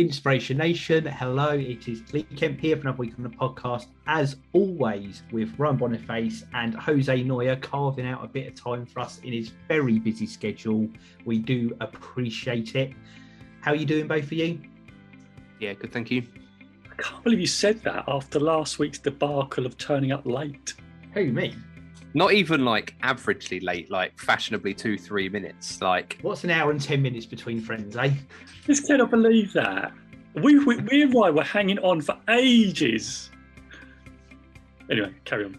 Inspiration Nation. Hello, it is Lee Kemp here for another week on the podcast. As always, with Ryan Boniface and Jose Neuer carving out a bit of time for us in his very busy schedule. We do appreciate it. How are you doing, both of you? Yeah, good, thank you. I can't believe you said that after last week's debacle of turning up late. Who, me? Not even like averagely late, like fashionably two, three minutes. Like, What's an hour and 10 minutes between friends, eh? Just cannot believe that. We, we, we and Ryan were hanging on for ages. Anyway, carry on.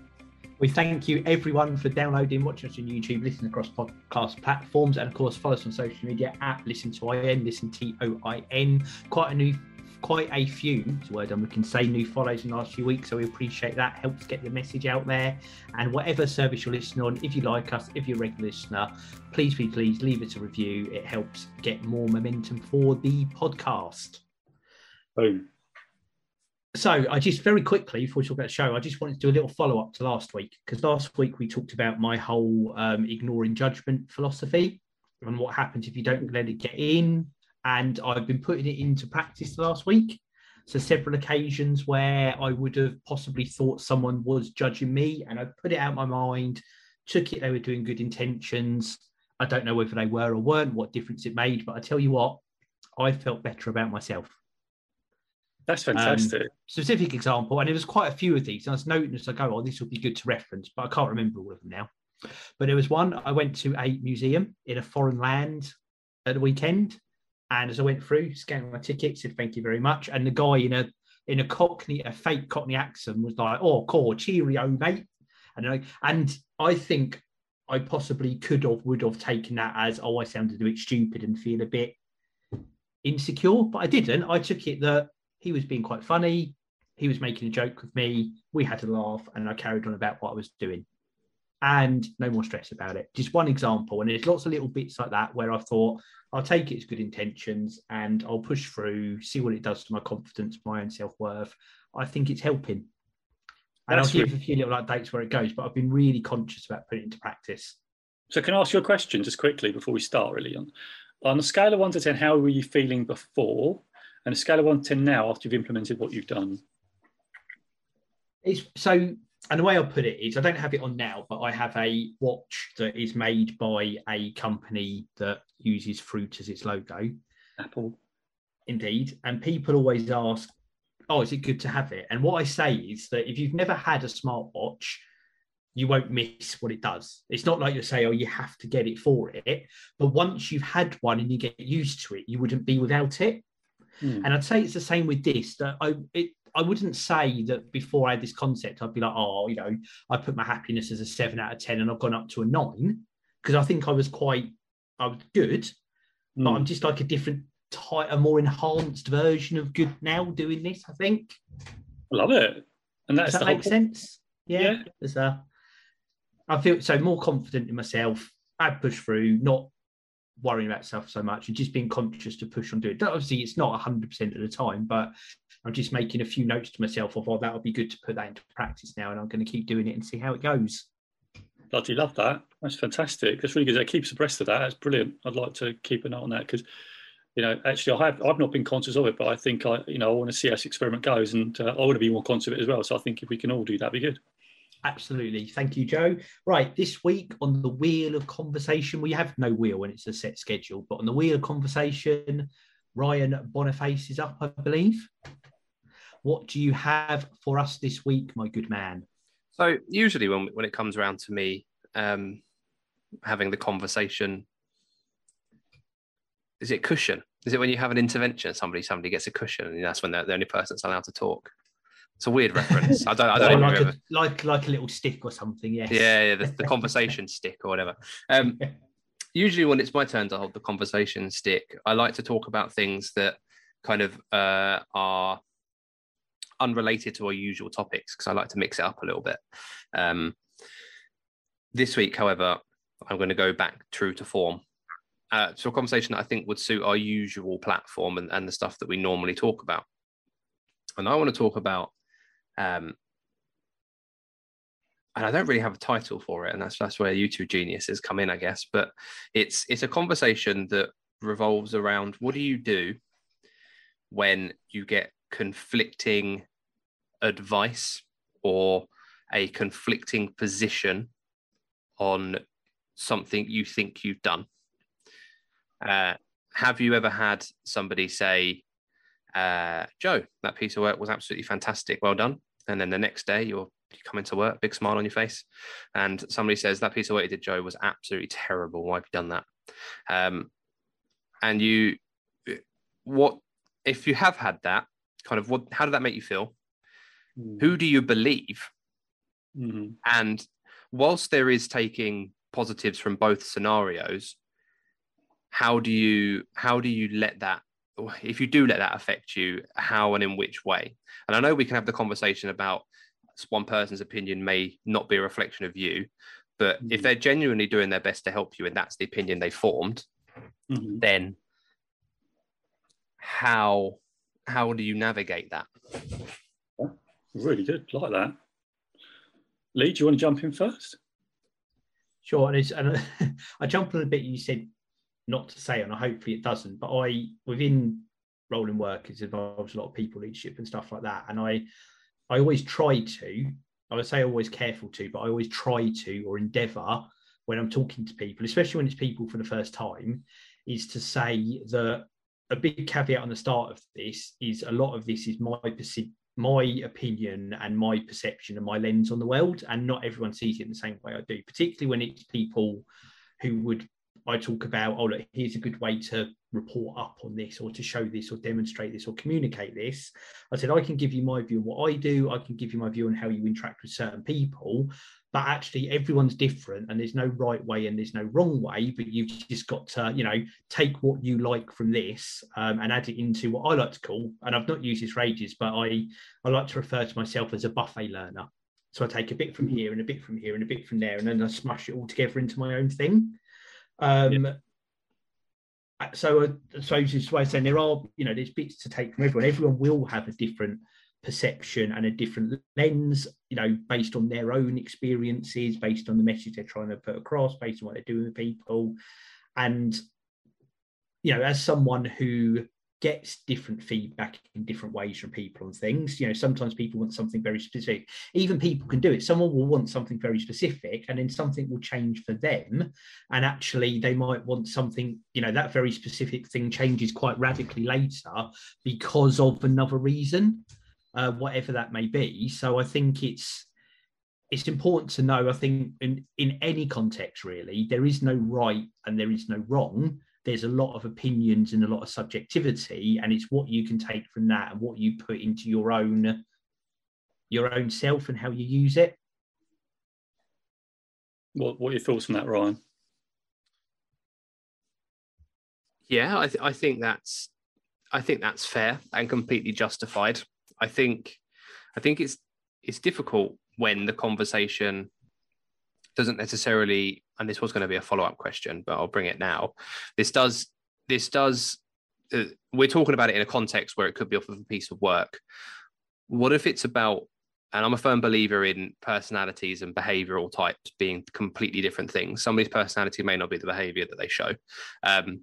We thank you everyone for downloading, watching us on YouTube, listening across podcast platforms, and of course follow us on social media at Listen to IN, Listen T O I N. Quite a new, quite a few, it's a word we can say, new follows in the last few weeks. So we appreciate that. Helps get the message out there. And whatever service you're listening on, if you like us, if you're a regular listener, please, please, please leave us a review. It helps get more momentum for the podcast. Boom. So I just very quickly before we talk about the show, I just wanted to do a little follow up to last week because last week we talked about my whole um, ignoring judgment philosophy and what happens if you don't let it get in. And I've been putting it into practice last week. So several occasions where I would have possibly thought someone was judging me, and I put it out of my mind, took it they were doing good intentions. I don't know whether they were or weren't, what difference it made, but I tell you what, I felt better about myself. That's fantastic. Um, specific example, and it was quite a few of these. And I was noting as I go, oh, this will be good to reference, but I can't remember all of them now. But there was one I went to a museum in a foreign land at the weekend, and as I went through, scanning my ticket, said thank you very much. And the guy in a in a Cockney, a fake Cockney accent was like, "Oh, cool, cheerio, mate." And I and I think I possibly could have would have taken that as, "Oh, I sounded a bit stupid and feel a bit insecure," but I didn't. I took it that he was being quite funny. He was making a joke with me. We had a laugh, and I carried on about what I was doing. And no more stress about it. Just one example. And there's lots of little bits like that where I thought, I'll take it as good intentions and I'll push through, see what it does to my confidence, my own self worth. I think it's helping. And That's I'll give really- a few little updates where it goes, but I've been really conscious about putting it into practice. So, can I ask you a question just quickly before we start, really? On, on a scale of one to 10, how were you feeling before? And a scale of one to 10 now after you've implemented what you've done? It's so, and the way I put it is, I don't have it on now, but I have a watch that is made by a company that uses fruit as its logo. Apple. Indeed. And people always ask, oh, is it good to have it? And what I say is that if you've never had a smartwatch, you won't miss what it does. It's not like you say, oh, you have to get it for it. But once you've had one and you get used to it, you wouldn't be without it. Hmm. And I'd say it's the same with this. That I it, I wouldn't say that before I had this concept, I'd be like, oh, you know, I put my happiness as a seven out of ten, and I've gone up to a nine because I think I was quite, I was good, but Hmm. I'm just like a different type, a more enhanced version of good now doing this. I think. I love it. And Does that make sense? Yeah. Yeah. A, I feel so more confident in myself. I push through, not worrying about stuff so much, and just being conscious to push on doing it. Obviously, it's not 100% of the time, but I'm just making a few notes to myself of, oh, that would be good to put that into practice now, and I'm going to keep doing it and see how it goes. Bloody love that. That's fantastic. That's really good. That keeps abreast of that. That's brilliant. I'd like to keep an eye on that because, you know, actually, I have I've not been conscious of it, but I think I, you know, I want to see how this experiment goes, and uh, I want to be more conscious of it as well. So I think if we can all do that, be good. Absolutely. Thank you, Joe. Right. This week on the Wheel of Conversation, we have no wheel when it's a set schedule, but on the Wheel of Conversation, Ryan Boniface is up, I believe. What do you have for us this week, my good man? so usually when when it comes around to me um, having the conversation, is it cushion? Is it when you have an intervention, somebody somebody gets a cushion, and that's when they're the only person that's allowed to talk? It's a weird reference. I don't. I don't like, remember. a, like like a little stick or something. Yes. Yeah, yeah, the, the conversation stick or whatever. Um, usually, when it's my turn to hold the conversation stick, I like to talk about things that kind of uh, are unrelated to our usual topics because I like to mix it up a little bit. Um, this week, however, I'm going to go back true to form. Uh, to a conversation that I think would suit our usual platform and, and the stuff that we normally talk about. And I want to talk about um, and I don't really have a title for it, and that's that's where YouTube geniuses come in, I guess. But it's it's a conversation that revolves around what do you do when you get conflicting advice or a conflicting position on something you think you've done. Uh, have you ever had somebody say, uh, Joe, that piece of work was absolutely fantastic, well done? And then the next day you're you come into work, big smile on your face, and somebody says that piece of work you did, Joe, was absolutely terrible. Why have you done that? Um, and you, what if you have had that kind of what? How did that make you feel? Mm. Who do you believe? Mm-hmm. And whilst there is taking positives from both scenarios, how do you how do you let that if you do let that affect you how and in which way? And i know we can have the conversation about one person's opinion may not be a reflection of you but mm-hmm. if they're genuinely doing their best to help you and that's the opinion they formed mm-hmm. then how how do you navigate that? Really good. Like that. Lee do you want to jump in first? Sure and, and i jumped on a bit you said not to say and hopefully it doesn't but i within rolling work it involves a lot of people leadership and stuff like that and i I always try to, I would say always careful to, but I always try to or endeavor when I'm talking to people, especially when it's people for the first time, is to say that a big caveat on the start of this is a lot of this is my perce- my opinion and my perception and my lens on the world, and not everyone sees it in the same way I do. Particularly when it's people who would I talk about, oh look, here's a good way to report up on this or to show this or demonstrate this or communicate this. I said, I can give you my view on what I do. I can give you my view on how you interact with certain people. But actually, everyone's different and there's no right way and there's no wrong way. But you've just got to, you know, take what you like from this um, and add it into what I like to call, and I've not used this for ages, but I, I like to refer to myself as a buffet learner. So I take a bit from here and a bit from here and a bit from there, and then I smash it all together into my own thing. Um, yeah so, uh, so just why I'm saying there are, you know, there's bits to take from everyone. Everyone will have a different perception and a different lens, you know, based on their own experiences, based on the message they're trying to put across, based on what they're doing with people. And, you know, as someone who gets different feedback in different ways from people and things. You know, sometimes people want something very specific. Even people can do it. Someone will want something very specific, and then something will change for them. And actually, they might want something, you know, that very specific thing changes quite radically later because of another reason, uh, whatever that may be. So I think it's it's important to know, I think, in, in any context, really, there is no right and there is no wrong there's a lot of opinions and a lot of subjectivity and it's what you can take from that and what you put into your own your own self and how you use it. What, what are your thoughts on that ryan? Yeah I, th- I think that's i think that's fair and completely justified. I think i think it's it's difficult when the conversation doesn't necessarily and this was going to be a follow-up question but i'll bring it now. This does this does uh, we're talking about it in a context where it could be off of a piece of work. What if it's about and i'm a firm believer in personalities and behavioral types being completely different things. Somebody's personality may not be the behavior that they show. Um,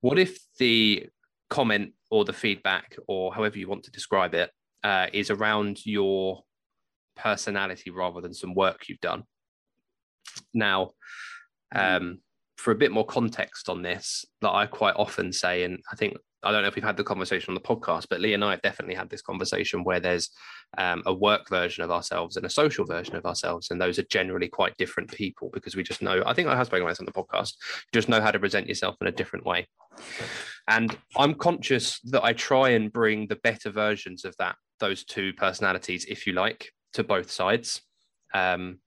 what if the comment or the feedback or however you want to describe it uh, is around your personality rather than some work you've done now, mm. um, for a bit more context on this, that I quite often say, and I think I don't know if we've had the conversation on the podcast, but Lee and I have definitely had this conversation where there's um, a work version of ourselves and a social version of ourselves, and those are generally quite different people because we just know. I think I have spoken about this on the podcast. Just know how to present yourself in a different way, and I'm conscious that I try and bring the better versions of that, those two personalities, if you like, to both sides. Um,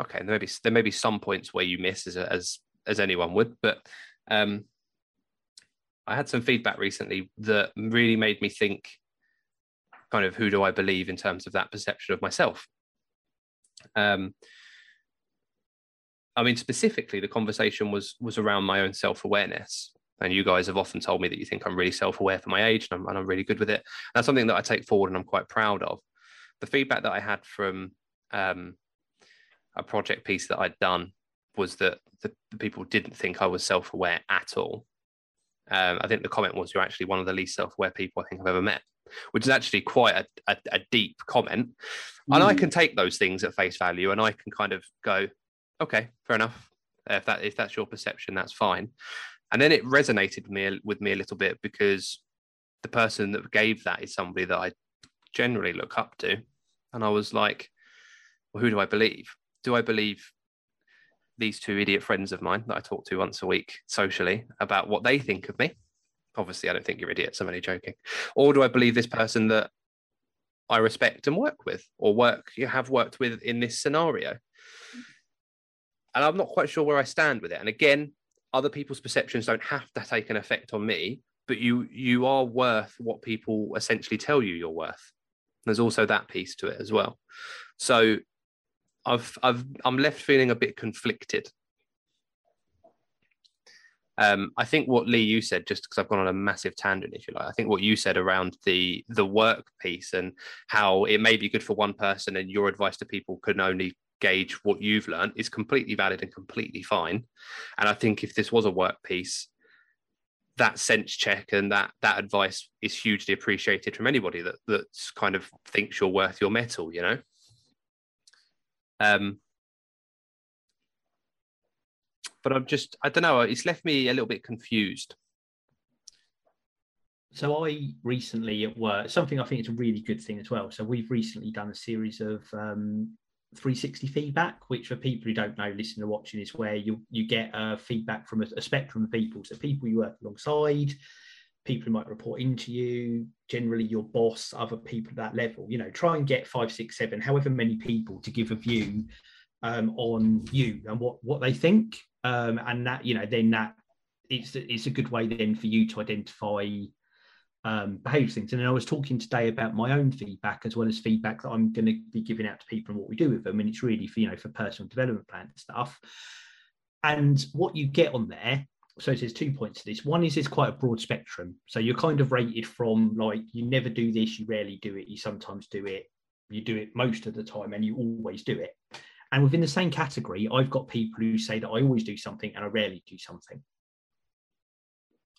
okay, there may be there may be some points where you miss as as as anyone would, but um, I had some feedback recently that really made me think, kind of, who do I believe in terms of that perception of myself? Um, I mean, specifically, the conversation was was around my own self awareness, and you guys have often told me that you think I'm really self aware for my age, and I'm, and I'm really good with it. That's something that I take forward, and I'm quite proud of. The feedback that I had from um, a project piece that I'd done was that the, the people didn't think I was self aware at all. Um, I think the comment was, "You're actually one of the least self-aware people I think I've ever met," which is actually quite a, a, a deep comment. Mm. And I hmm. can take those things at face value, and I can kind of go, "Okay, fair enough. If that if that's your perception, that's fine." And then it resonated with me with me a little bit because the person that gave that is somebody that I generally look up to, and I was like, "Well, who do I believe? Do I believe these two idiot friends of mine that I talk to once a week socially about what they think of me. Obviously, I don't think you're idiots. I'm only joking. Or do I believe this person that I respect and work with, or work you have worked with in this scenario? And I'm not quite sure where I stand with it. And again, other people's perceptions don't have to take an effect on me, but you you are worth what people essentially tell you you're worth. There's also that piece to it as well. So I've I've I'm left feeling a bit conflicted. Um, I think what Lee you said, just because I've gone on a massive tangent, if you like, I think what you said around the the work piece and how it may be good for one person, and your advice to people can only gauge what you've learned is completely valid and completely fine. And I think if this was a work piece, that sense check and that that advice is hugely appreciated from anybody that that's kind of thinks you're worth your mettle, you know. Um, but I'm just, I don't know, it's left me a little bit confused. So I recently at work, something I think is a really good thing as well. So we've recently done a series of um, 360 feedback, which for people who don't know, listening or watching, is where you you get uh, feedback from a, a, spectrum of people. So people you work alongside, people who might report into you, generally your boss, other people at that level. You know, try and get five, six, seven, however many people to give a view um, on you and what what they think, um, and that you know then that it's it's a good way then for you to identify um, behavior things. And then I was talking today about my own feedback as well as feedback that I'm going to be giving out to people and what we do with them. And it's really for you know for personal development plan stuff. And what you get on there so there's two points to this. One is it's quite a broad spectrum. So you're kind of rated from like you never do this, you rarely do it, you sometimes do it, you do it most of the time, and you always do it. And within the same category, I've got people who say that I always do something and I rarely do something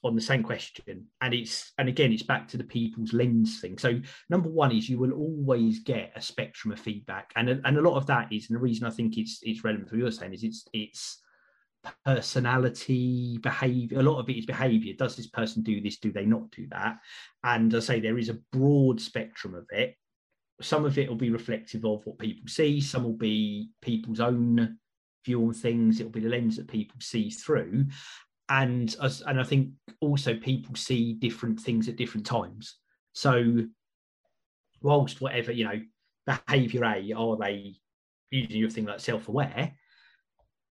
on the same question. And it's and again, it's back to the people's lens thing. So number one is you will always get a spectrum of feedback, and and a lot of that is, and the reason I think it's it's relevant for you're saying is it's it's personality, behavior. A lot of it is behavior. Does this person do this? Do they not do that? And I say there is a broad spectrum of it. Some of it will be reflective of what people see, some will be people's own view on things, it'll be the lens that people see through. And, and I think also people see different things at different times. So, whilst whatever, you know, behavior A, are they using your thing like self aware?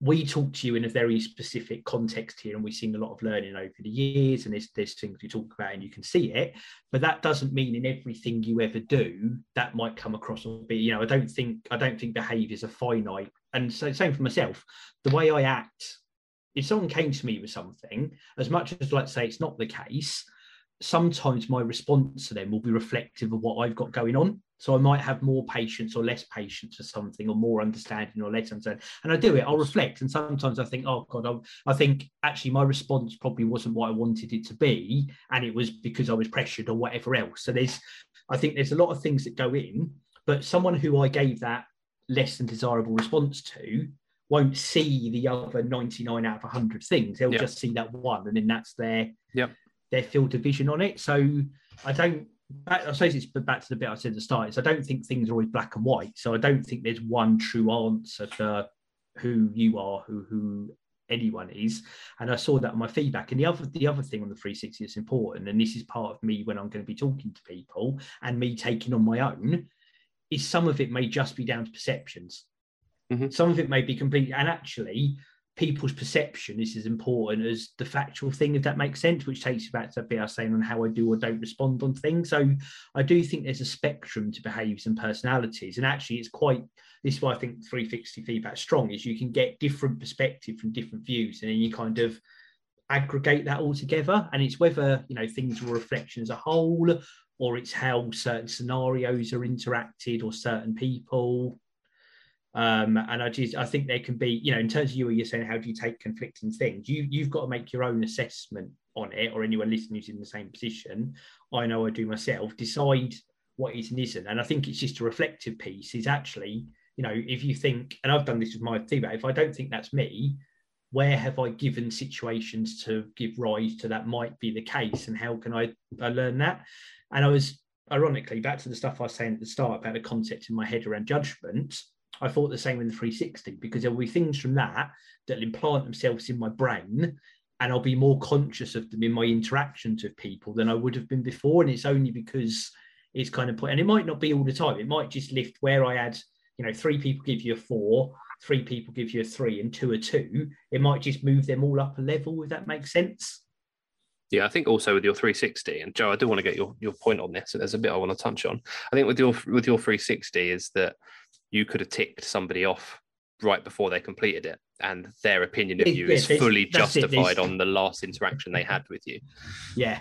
We talk to you in a very specific context here, and we've seen a lot of learning over the years, and there's, there's things we talk about, and you can see it. But that doesn't mean in everything you ever do that might come across or be, you know, I don't think I don't think behaviours are finite. And so same for myself. The way I act, if someone came to me with something, as much as let's say it's not the case, sometimes my response to them will be reflective of what I've got going on. So I might have more patience or less patience for something, or more understanding or less understanding. And I do it. I'll reflect, and sometimes I think, oh God, I, I think actually my response probably wasn't what I wanted it to be, and it was because I was pressured or whatever else. So there's, I think there's a lot of things that go in, but someone who I gave that less than desirable response to won't see the other 99 out of 100 things. They'll yep. just see that one, and then that's their yep their field of vision on it. So I don't. I suppose it's back to the bit I said at the start. Is I don't think things are always black and white. So I don't think there's one true answer for who you are, who who anyone is. And I saw that on my feedback. And the other the other thing on the 360 that's important, and this is part of me when I'm going to be talking to people and me taking on my own, is some of it may just be down to perceptions. Mm-hmm. Some of it may be completely and actually people's perception is as important as the factual thing, if that makes sense, which takes you back to bit I was saying on how I do or don't respond on things. So I do think there's a spectrum to behaviors and personalities. And actually it's quite this is why I think 360 feedback strong is you can get different perspective from different views and then you kind of aggregate that all together. And it's whether, you know, things are a reflection as a whole or it's how certain scenarios are interacted or certain people um, and I just I think there can be, you know, in terms of you, you're saying how do you take conflicting things? You you've got to make your own assessment on it or anyone listening who's in the same position. I know I do myself. Decide what is and isn't. And I think it's just a reflective piece. Is actually, you know, if you think, and I've done this with my team, if I don't think that's me, where have I given situations to give rise to that might be the case, and how can I, I learn that? And I was ironically back to the stuff I was saying at the start about the concept in my head around judgment. I thought the same in the 360 because there will be things from that that'll implant themselves in my brain and I'll be more conscious of them in my interactions with people than I would have been before. And it's only because it's kind of put, and it might not be all the time. It might just lift where I had, you know, three people give you a four, three people give you a three, and two a two. It might just move them all up a level, if that makes sense. Yeah, I think also with your 360, and Joe, I do want to get your, your point on this. There's a bit I want to touch on. I think with your with your 360 is that you could have ticked somebody off right before they completed it, and their opinion of you is fully justified on the last interaction they had with you. Yeah.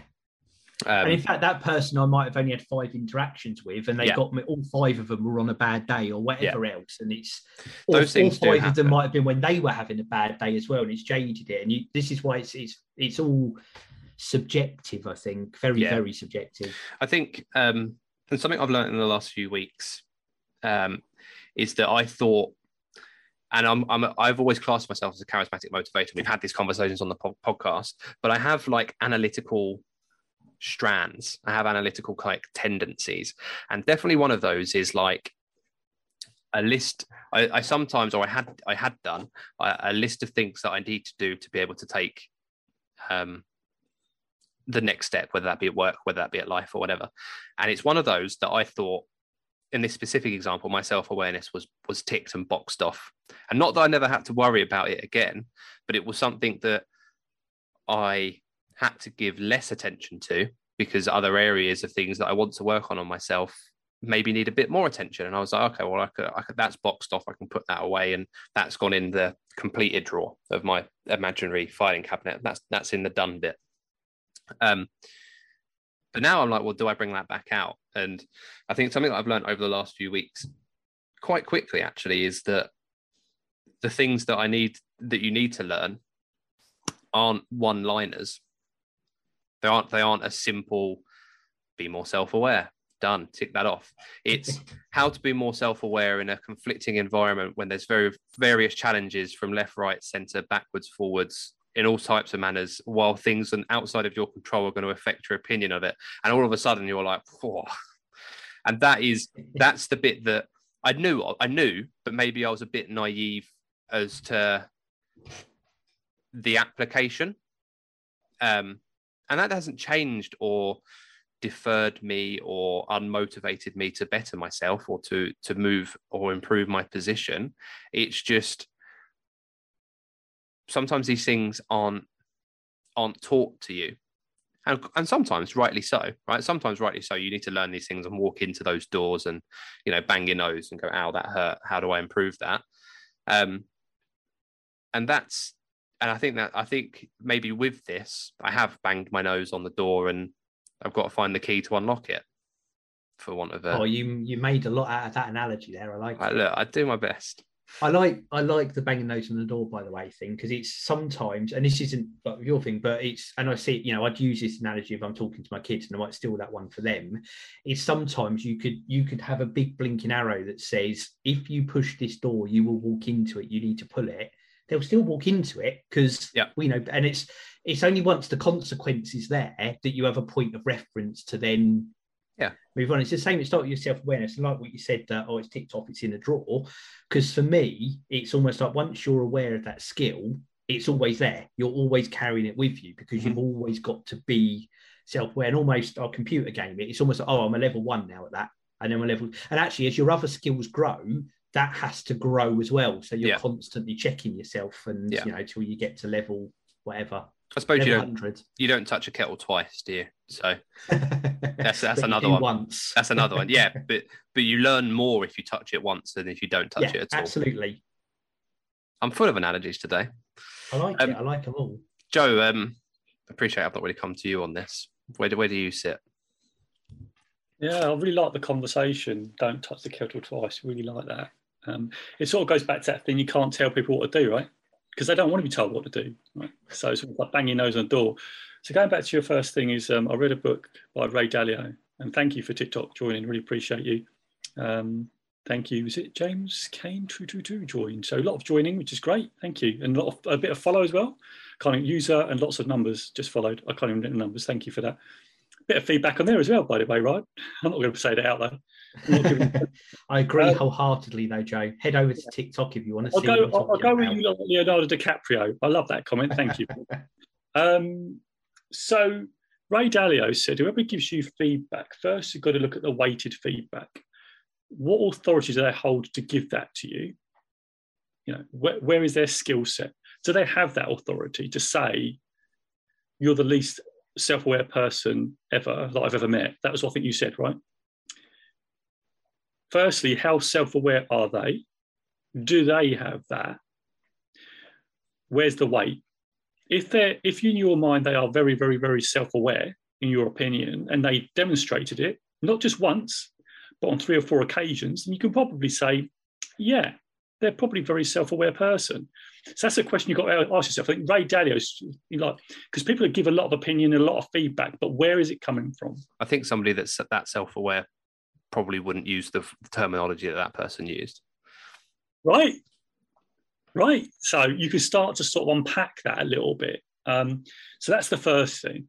Um, and in fact, that person I might have only had five interactions with, and they yeah. got me. All five of them were on a bad day or whatever yeah. else, and it's all, those things. All five of them might have been when they were having a bad day as well, and it's jaded it. And you, this is why it's it's it's all subjective. I think very yeah. very subjective. I think, um, and something I've learned in the last few weeks um, is that I thought and I'm, I'm I've always classed myself as a charismatic motivator. We've had these conversations on the po- podcast, but I have like analytical strands. I have analytical like tendencies, and definitely one of those is like a list. I, I sometimes, or I had, I had done a, a, list of things that I need to do to be able to take um, the next step, whether that be at work, whether that be at life, or whatever. And it's one of those that I thought in this specific example, my self awareness was was ticked and boxed off, and not that I never had to worry about it again, but it was something that I had to give less attention to because other areas of things that I want to work on on myself maybe need a bit more attention. And I was like, okay, well, I could, I could, that's boxed off. I can put that away, and that's gone in the completed drawer of my imaginary filing cabinet. That's that's in the done bit. Um, but now I'm like, well, do I bring that back out? And I think something that I've learned over the last few weeks, quite quickly actually, is that the things that I need that you need to learn aren't one-liners. They aren't they aren't a simple be more self-aware. Done. Tick that off. It's how to be more self-aware in a conflicting environment when there's very various challenges from left, right, center, backwards, forwards, in all types of manners while things and outside of your control are going to affect your opinion of it. And all of a sudden you're like Whoa. and that is that's the bit that i knew i knew but maybe i was a bit naive as to the application. Um and that hasn't changed or deferred me or unmotivated me to better myself or to to move or improve my position. It's just sometimes these things aren't aren't taught to you. And, and sometimes rightly so right? Sometimes rightly so you need to learn these things and walk into those doors and you know bang your nose and go ow that hurt. How do i improve that? Um and that's and i think that i think maybe with this i have banged my nose on the door and i've got to find the key to unlock it for want of a oh you you made a lot out of that analogy there. I like I, look i do my best I like I like the banging nose on the door, by the way, thing because it's sometimes, and this isn't like your thing, but it's, and I see, you know, I'd use this analogy if I'm talking to my kids, and I might steal that one for them. Is sometimes you could you could have a big blinking arrow that says if you push this door, you will walk into it. You need to pull it. They'll still walk into it because yeah. we know, and it's it's only once the consequence is there that you have a point of reference to then yeah. Move on. It's the same. It's not your self-awareness. Like what you said that oh it's ticked off it's in a drawer. Because for me it's almost like once you're aware of that skill it's always there. You're always carrying it with you because mm-hmm. you've always got to be self-aware. And almost our computer game it's almost like, oh i'm a level one now at that. And then a level and actually as your other skills grow that has to grow as well. So you're yeah. constantly checking yourself and yeah. you know till you get to level whatever I suppose you don't you don't touch a kettle twice, do you? So that's that's another one. Once. That's another one. Yeah, but but you learn more if you touch it once than if you don't touch yeah, it at all. Absolutely. I'm full of analogies today. I like um, it. I like them all. Joe, um, appreciate I've not really come to you on this. Where do where do you sit? Yeah, I really like the conversation. Don't touch the kettle twice. Really like that. Um, it sort of goes back to that thing you can't tell people what to do, right? Because they don't want to be told what to do. Right? So it's like bang your nose on the door. So going back to your first thing is um, I read a book by Ray Dalio, and thank you for TikTok joining. Really appreciate you. Um, thank you. Is it James Kane two two two joined? So a lot of joining, which is great. Thank you, and a of a bit of follow as well. Kind of user and lots of numbers just followed. I can't even get the numbers. Thank you for that. Bit of feedback on there as well, by the way, right? I'm not going to say that out though. I agree um, wholeheartedly, though, Joe. Head over to TikTok if you want to I'll see. Go, I'll, I'll go with you, Leonardo DiCaprio. I love that comment. Thank you. um, so Ray Dalio said, whoever gives you feedback, first you've got to look at the weighted feedback. What authority do they hold to give that to you? You know, where, where is their skill set? Do they have that authority to say you're the least self-aware person ever that I've ever met? That was what I think you said, right? Firstly, how self-aware are they? Do they have that? Where's the weight? if they're if you in your mind they are very very very self-aware in your opinion and they demonstrated it not just once but on three or four occasions then you can probably say yeah they're probably a very self-aware person so that's a question you've got to ask yourself i think ray dalio's like because people give a lot of opinion and a lot of feedback but where is it coming from i think somebody that's that self-aware probably wouldn't use the terminology that that person used right Right. So you can start to sort of unpack that a little bit. Um, so that's the first thing.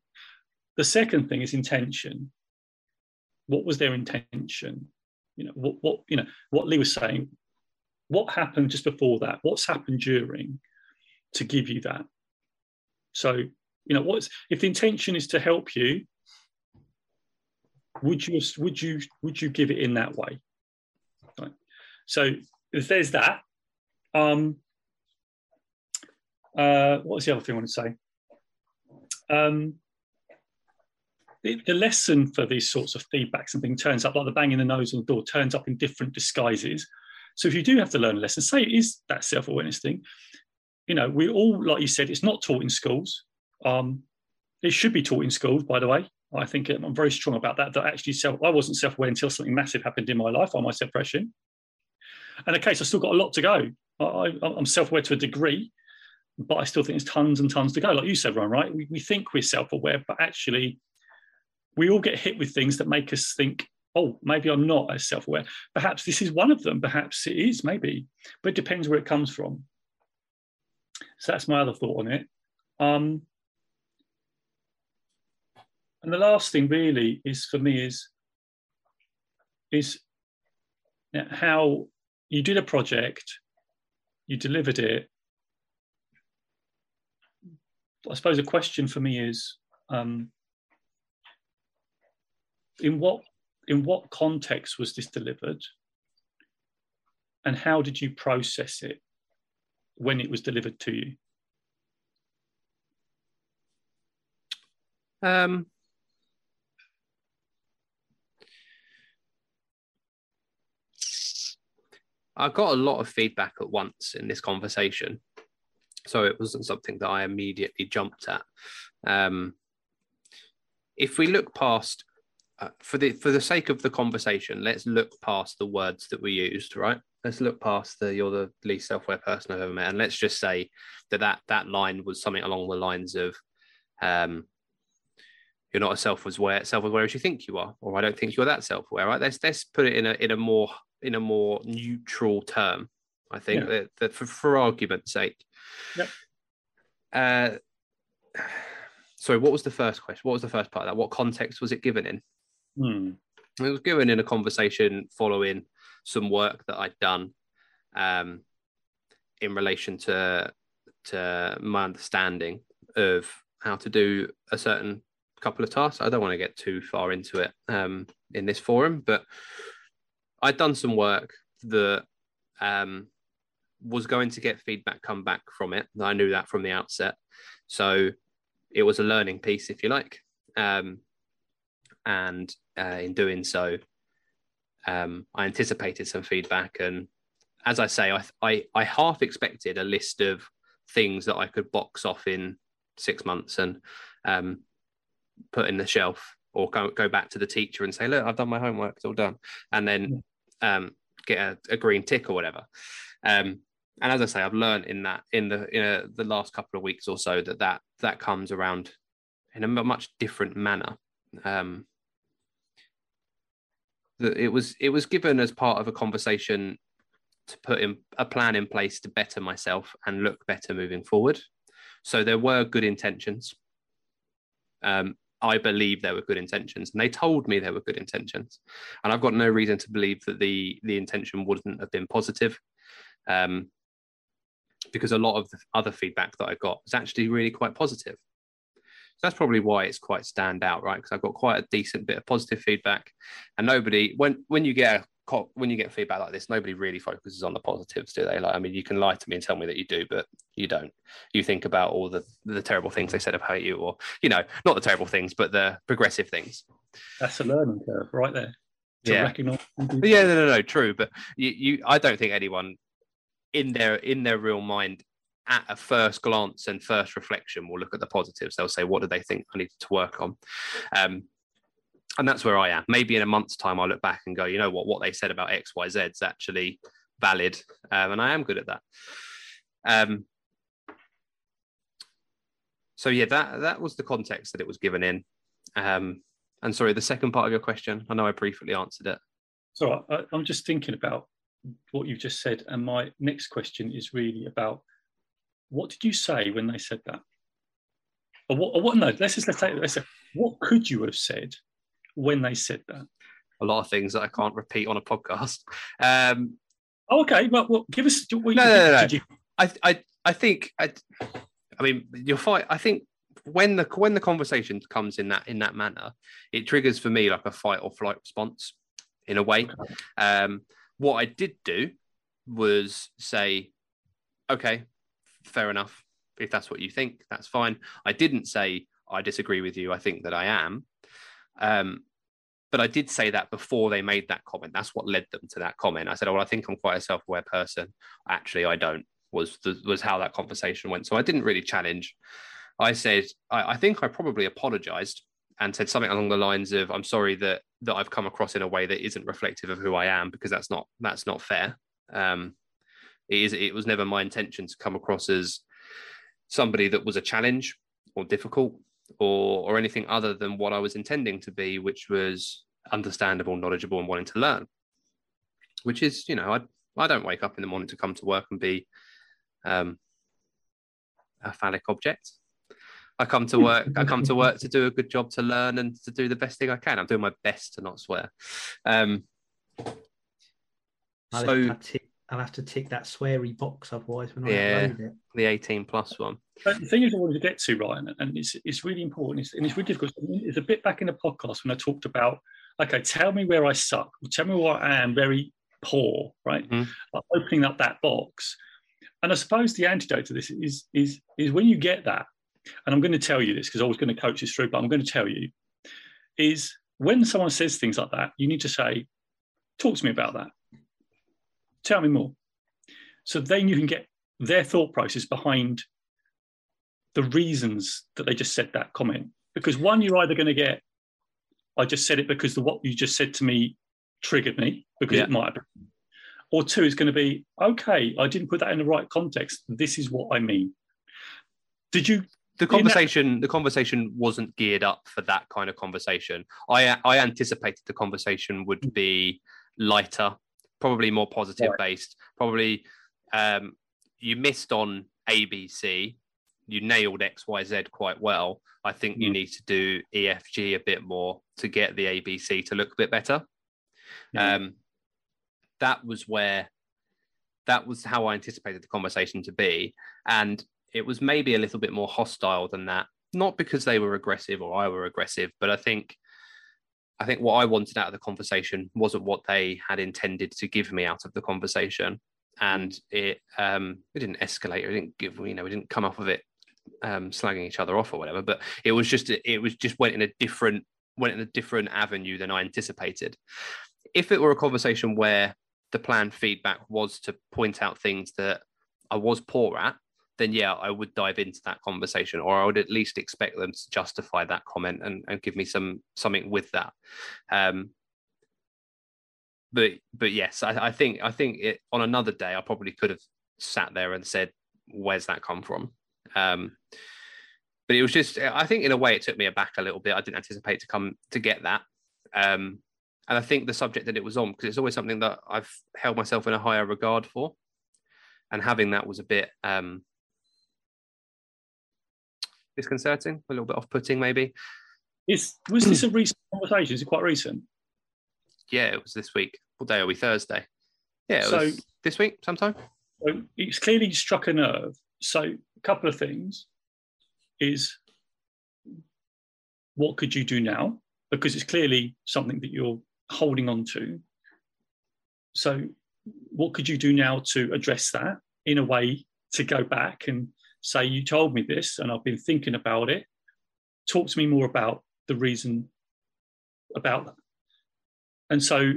The second thing is intention. What was their intention? You know, what, what you know, what Lee was saying. What happened just before that? What's happened during to give you that? So, you know, what's if the intention is to help you, would you would you would you give it in that way? Right. So if there's that, um, uh, what was the other thing I want to say? Um, the, lesson for these sorts of feedbacks and things turns up like the bang in the nose on the door turns up in different disguises. So if you do have to learn a lesson, say it is that self-awareness thing. You know, we all, like you said, it's not taught in schools. Um, it should be taught in schools, by the way. I think I'm very strong about that. That actually, self, I wasn't self-aware until something massive happened in my life on my suppression. And the case, I've still got a lot to go. I, am self-aware to a degree, but I still think there's tons and tons to go. Like you said, Ron, right? We, we think we're self aware, but actually, we all get hit with things that make us think, oh, maybe I'm not as self aware. Perhaps this is one of them. Perhaps it is, maybe, but it depends where it comes from. So that's my other thought on it. Um, and the last thing really is for me is is how you did a project, you delivered it, I suppose a question for me is um, in what in what context was this delivered, and how did you process it when it was delivered to you? Um, I got a lot of feedback at once in this conversation so it wasn't something that I immediately jumped at. Um, if we look past, uh, for the for the sake of the conversation, let's look past the words that we used, right? Let's look past the "you're the least self-aware person I've ever met," and let's just say that that that line was something along the lines of, um, "You're not as self-aware self-aware as you think you are," or "I don't think you're that self-aware." Right? Let's let's put it in a in a more in a more neutral term. I think yeah. that, that for, for argument's sake, Yep. Uh, sorry, what was the first question? What was the first part of that? What context was it given in? Hmm. It was given in a conversation following some work that I'd done um, in relation to to my understanding of how to do a certain couple of tasks. I don't want to get too far into it um, in this forum, but I'd done some work that um, was going to get feedback come back from it. I knew that from the outset. So it was a learning piece, if you like. Um, and uh, in doing so, um, I anticipated some feedback. And as I say, I, I, I half expected a list of things that I could box off in six months and um, put in the shelf or go, go back to the teacher and say, look, I've done my homework, it's all done. And then um, get a, a, green tick or whatever. Um, and as I say, I've learned in that in the in a, the last couple of weeks or so that that that comes around in a much different manner. Um, that it was it was given as part of a conversation to put in a plan in place to better myself and look better moving forward. So there were good intentions. Um, I believe there were good intentions, and they told me there were good intentions, and I've got no reason to believe that the the intention wouldn't have been positive, um, because a lot of the other feedback that I got was actually really quite positive. That's probably why it's quite stand out, right? Because I've got quite a decent bit of positive feedback, and nobody when when you get a when you get feedback like this, nobody really focuses on the positives, do they? Like, I mean, you can lie to me and tell me that you do, but you don't. You think about all the the terrible things they said about you, or you know, not the terrible things, but the progressive things. That's a learning curve, right there. yeah. Recognize yeah, no, no, no, true. But you, you, I don't think anyone in their in their real mind at a first glance and first reflection will look at the positives. They'll say, "What do they think I need to work on?" Um, and that's where I am. Maybe in a month's time, I'll look back and go, you know what, what they said about X, Y, Z is actually valid, um, and I am good at that. Um, so yeah, that that was the context that it was given in. Um, and sorry, the second part of your question, I know I briefly answered it. So I, I'm just thinking about what you just said, and my next question is really about what did you say when they said that? Or what? Or what no, let's just let's say, let's say what could you have said when they said that? A lot of things that I can't repeat on a podcast. Um, oh, okay, well, well, give us. no, no, no, no. You... I, I, I think. I, I mean, you'll fight. I think when the when the conversation comes in that in that manner, it triggers for me like a fight or flight response, in a way. Um, what I did do was say, okay, fair enough. If that's what you think, that's fine. I didn't say I disagree with you. I think that I am. Um, but I did say that before they made that comment. That's what led them to that comment. I said, "Oh, well, I think I'm quite a self-aware person." Actually, I don't. Was the, was how that conversation went. So I didn't really challenge. I said, I, I think I probably apologized and said something along the lines of, "I'm sorry that that I've come across in a way that isn't reflective of who I am because that's not that's not fair." Um, it is. It was never my intention to come across as somebody that was a challenge or difficult or or anything other than what I was intending to be, which was understandable, knowledgeable, and wanting to learn. Which is, you know, I I don't wake up in the morning to come to work and be um, a phallic object. I come to work. I come to work to do a good job, to learn, and to do the best thing I can. I'm doing my best to not swear. Um, so I'll have to tick that sweary box otherwise when I yeah, upload it. The 18 plus one. But the thing is, I wanted to get to, Ryan, and it's, it's really important, it's, and it's really difficult. It's a bit back in the podcast when I talked about, okay, tell me where I suck, tell me where I am very poor, right? Mm-hmm. Like opening up that box. And I suppose the antidote to this is, is, is when you get that, and I'm going to tell you this because I was going to coach this through, but I'm going to tell you, is when someone says things like that, you need to say, talk to me about that Tell me more. So then you can get their thought process behind the reasons that they just said that comment. Because one, you're either going to get, I just said it because the what you just said to me triggered me because yeah. it might have been. Or two, is going to be, okay, I didn't put that in the right context. This is what I mean. Did you the conversation the conversation wasn't geared up for that kind of conversation i i anticipated the conversation would be lighter probably more positive based. Probably um, you missed on ABC. You nailed X, Y, Z quite well. I think mm. you need to do EFG a bit more to get the ABC to look a bit better. Mm. Um, that was where that was how I anticipated the conversation to be, and it was maybe a little bit more hostile than that. Not because they were aggressive or I were aggressive, but I think I think what I wanted out of the conversation wasn't what they had intended to give me out of the conversation, and it um, it didn't escalate. It didn't give you know we didn't come off of it um, slagging each other off or whatever. But it was just it was just went in a different went in a different avenue than I anticipated. If it were a conversation where the planned feedback was to point out things that I was poor at, then yeah, I would dive into that conversation, or I would at least expect them to justify that comment and, and give me some something with that. Um, but but yes, I, I think I think it, on another day I probably could have sat there and said, "Where's that come from?" Um, but it was just, I think, in a way, it took me aback a little bit. I didn't anticipate to come to get that. Um, and I think the subject that it was on, because it's always something that I've held myself in a higher regard for, and having that was a bit um, disconcerting, a little bit off-putting, maybe. Is was this a recent conversation? Is it quite recent? Yeah, it was this week. What day are we? Thursday. Yeah, it So- was this week sometime. So it's clearly struck a nerve. So a couple of things is what could you do now? Because it's clearly something that you're holding on to. So what could you do now to address that in a way to go back and say, you told me this and I've been thinking about it. Talk to me more about the reason about that. And so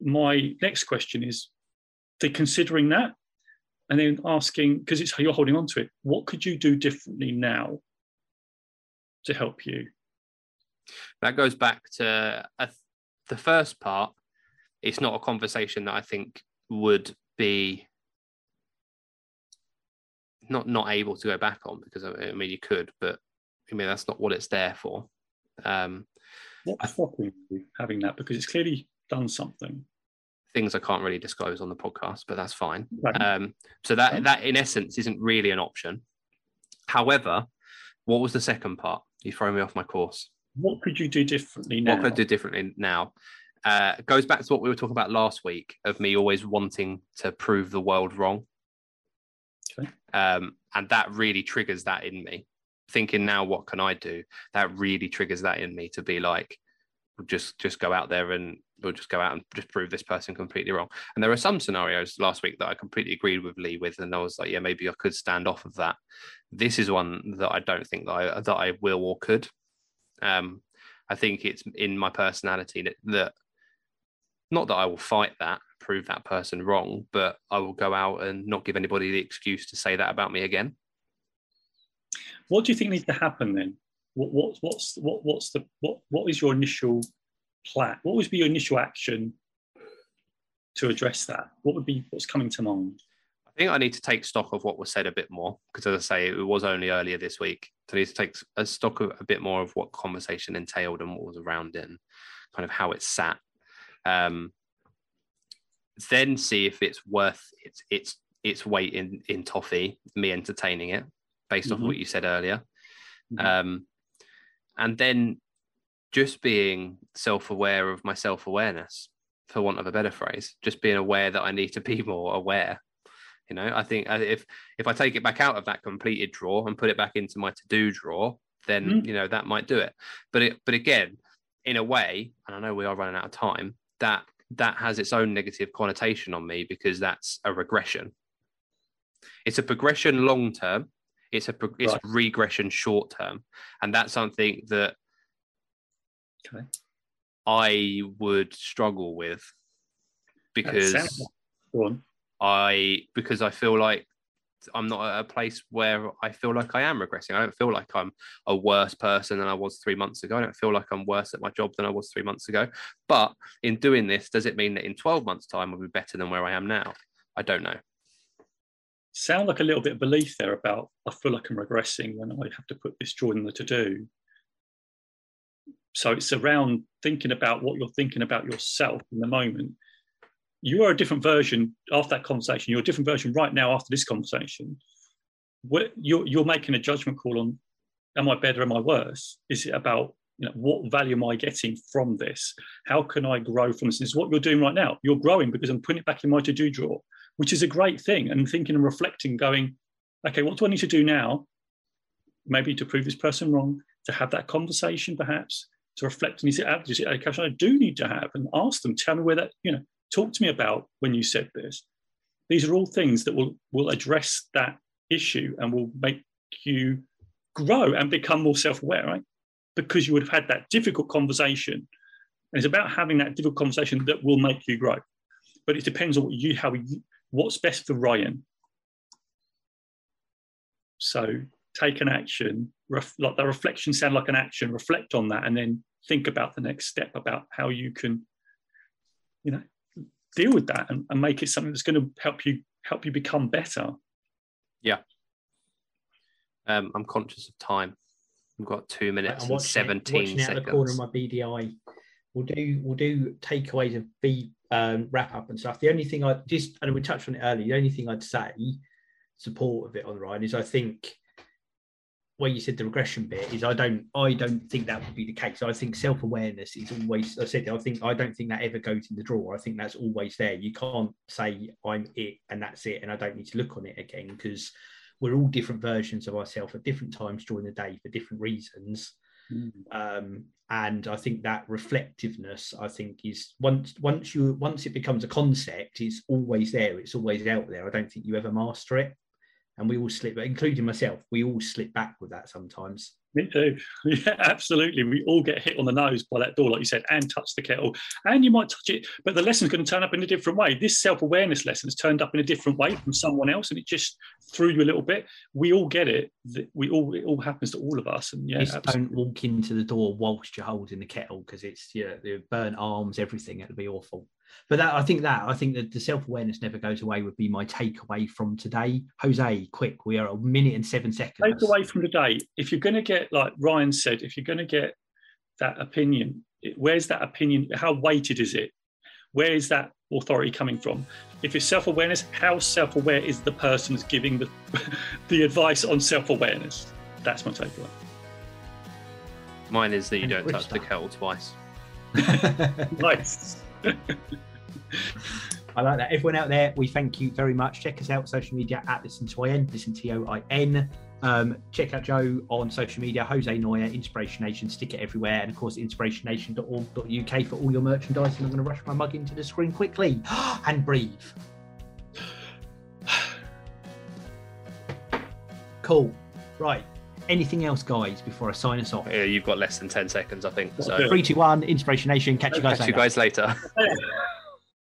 my next question is they considering that and then asking because it's how you're holding on to it what could you do differently now to help you That goes back to the first part. It's not a conversation that I think would be not not able to go back on because I mean you could, but I mean that's not what it's there for. Um, what's stopping you having that because it's clearly done something things I can't really disclose on the podcast, but that's fine. Right. Um, so that Okay. that in essence isn't really an option. However, what was the second part? You throw me off my course. what could you do differently now What could I do differently now? Uh, goes back to what we were talking about last week of me always wanting to prove the world wrong. Um, and that really triggers that in me. Thinking now, what can I do? That really triggers that in me to be like, just just go out there and we'll just go out and just prove this person completely wrong. And there are some scenarios last week that I completely agreed with Lee with, and I was like, yeah, maybe I could stand off of that. This is one that I don't think that I that I will or could. Um, I think it's in my personality that, that not that I will fight that, prove that person wrong, but I will go out and not give anybody the excuse to say that about me again. what do you think needs to happen then what, what what's what what's the what what is your initial plan what would be your initial action to address that what would be what's coming to mind I think I need to take stock of what was said a bit more because, as I say, it was only earlier this week. So I need to take a stock of a bit more of what conversation entailed and what was around it, and kind of how it sat. Um, then see if it's worth its its its weight in in toffee. Me entertaining it based off Mhm. what you said earlier, Mhm. um, and then just being self aware of my self awareness, for want of a better phrase. Just being aware that I need to be more aware you know, I think uh, if if I take it back out of that completed drawer and put it back into my to do drawer, then Mm. you know that might do it. But it but again, in a way, and I know we are running out of time, that that has its own negative connotation on me because that's a regression. It's a progression long term. It's a pro- it's Right. regression short term, and that's something that Okay. I would struggle with because. sounds- go on I because I feel like I'm not at a place where I feel like I am regressing. I don't feel like I'm a worse person than I was three months ago. I don't feel like I'm worse at my job than I was three months ago. But in doing this, does it mean that in 12 months' time I'll be better than where I am now? I don't know. sound like a little bit of belief there about I feel like I'm regressing when I have to put this drawer in the to do. So it's around thinking about what you're thinking about yourself in the moment. You are a different version after that conversation. You're a different version right now after this conversation. You're, you're making a judgment call on am I better, am I worse? Is it about you know what value am I getting from this? How can I grow from this? Is what you're doing right now. You're growing because I'm putting it back in my to-do drawer which is a great thing. And thinking and reflecting, going, okay, what do I need to do now? Maybe to prove this person wrong, to have that conversation, perhaps to reflect and is it it a question I do need to have and ask them, tell me where that, you know, talk to me about when you said this. These are all things that will will address that issue and will make you grow and become more self-aware, right? Because you would have had that difficult conversation. And it's about having that difficult conversation that will make you grow. But it depends on what you how you, what's best for Ryan. So take an action, ref, like the reflection sound like an action, reflect on that, and then think about the next step about how you can, you know, deal with that and, and make it something that's going to help you help you become better. Yeah. Um, I'm conscious of time. We've got two minutes I'm and watching it- 17 watching it out the corner of my BDI. We'll do we'll do takeaways of B um, wrap up and stuff. The only thing I just and we touched on it earlier. The only thing I'd say support of it on Ryan is I think where you said the regression bit is I don't I don't think that would be the case. I think self awareness is always I said I think I don't think that ever goes in the drawer. I think that's always there. You can't say I'm it and that's it and I don't need to look on it again because we're all different versions of ourselves at different times during the day for different reasons um, and I think that reflectiveness, I think, is once once you once it becomes a concept, it's always there. It's always out there. I don't think you ever master it, and we all slip, including myself. We all slip back with that sometimes. Me too. Yeah, absolutely. We all get hit on the nose by that door, like you said, and touch the kettle. And you might touch it, but the lesson's going to turn up in a different way. This self awareness lesson has turned up in a different way from someone else, and it just threw you a little bit. We all get it. That We all it all happens to all of us. And yeah, don't walk into the door whilst you're holding the kettle because it's yeah, the burnt arms, everything. It'll be awful. But that I think that I think that the self awareness never goes away would be my takeaway from today. Jose, quick, we are a minute and seven seconds. take away from the day if you're going to get like ryan said if you're going to get that opinion where's that opinion how weighted is it where is that authority coming from if it's self-awareness how self-aware is the person who's giving the the advice on self-awareness that's my takeaway Mine is that you And don't touch the kettle twice. nice I like that. Everyone out there, we thank you very much. Check us out social media at listen to IN, listen to O I N. Um, check out Joe on social media, Jose Neuer, Inspiration Nation, stick it everywhere, and of course, inspirationnation.org.uk for all your merchandise. And I'm going to rush my mug into the screen quickly and breathe. Cool. Right. Anything else, guys, before I sign us off? Yeah, you've got less than 10 seconds, I think. So Okay. Three, two, one. Inspiration Nation. Catch you guys catch you guys later.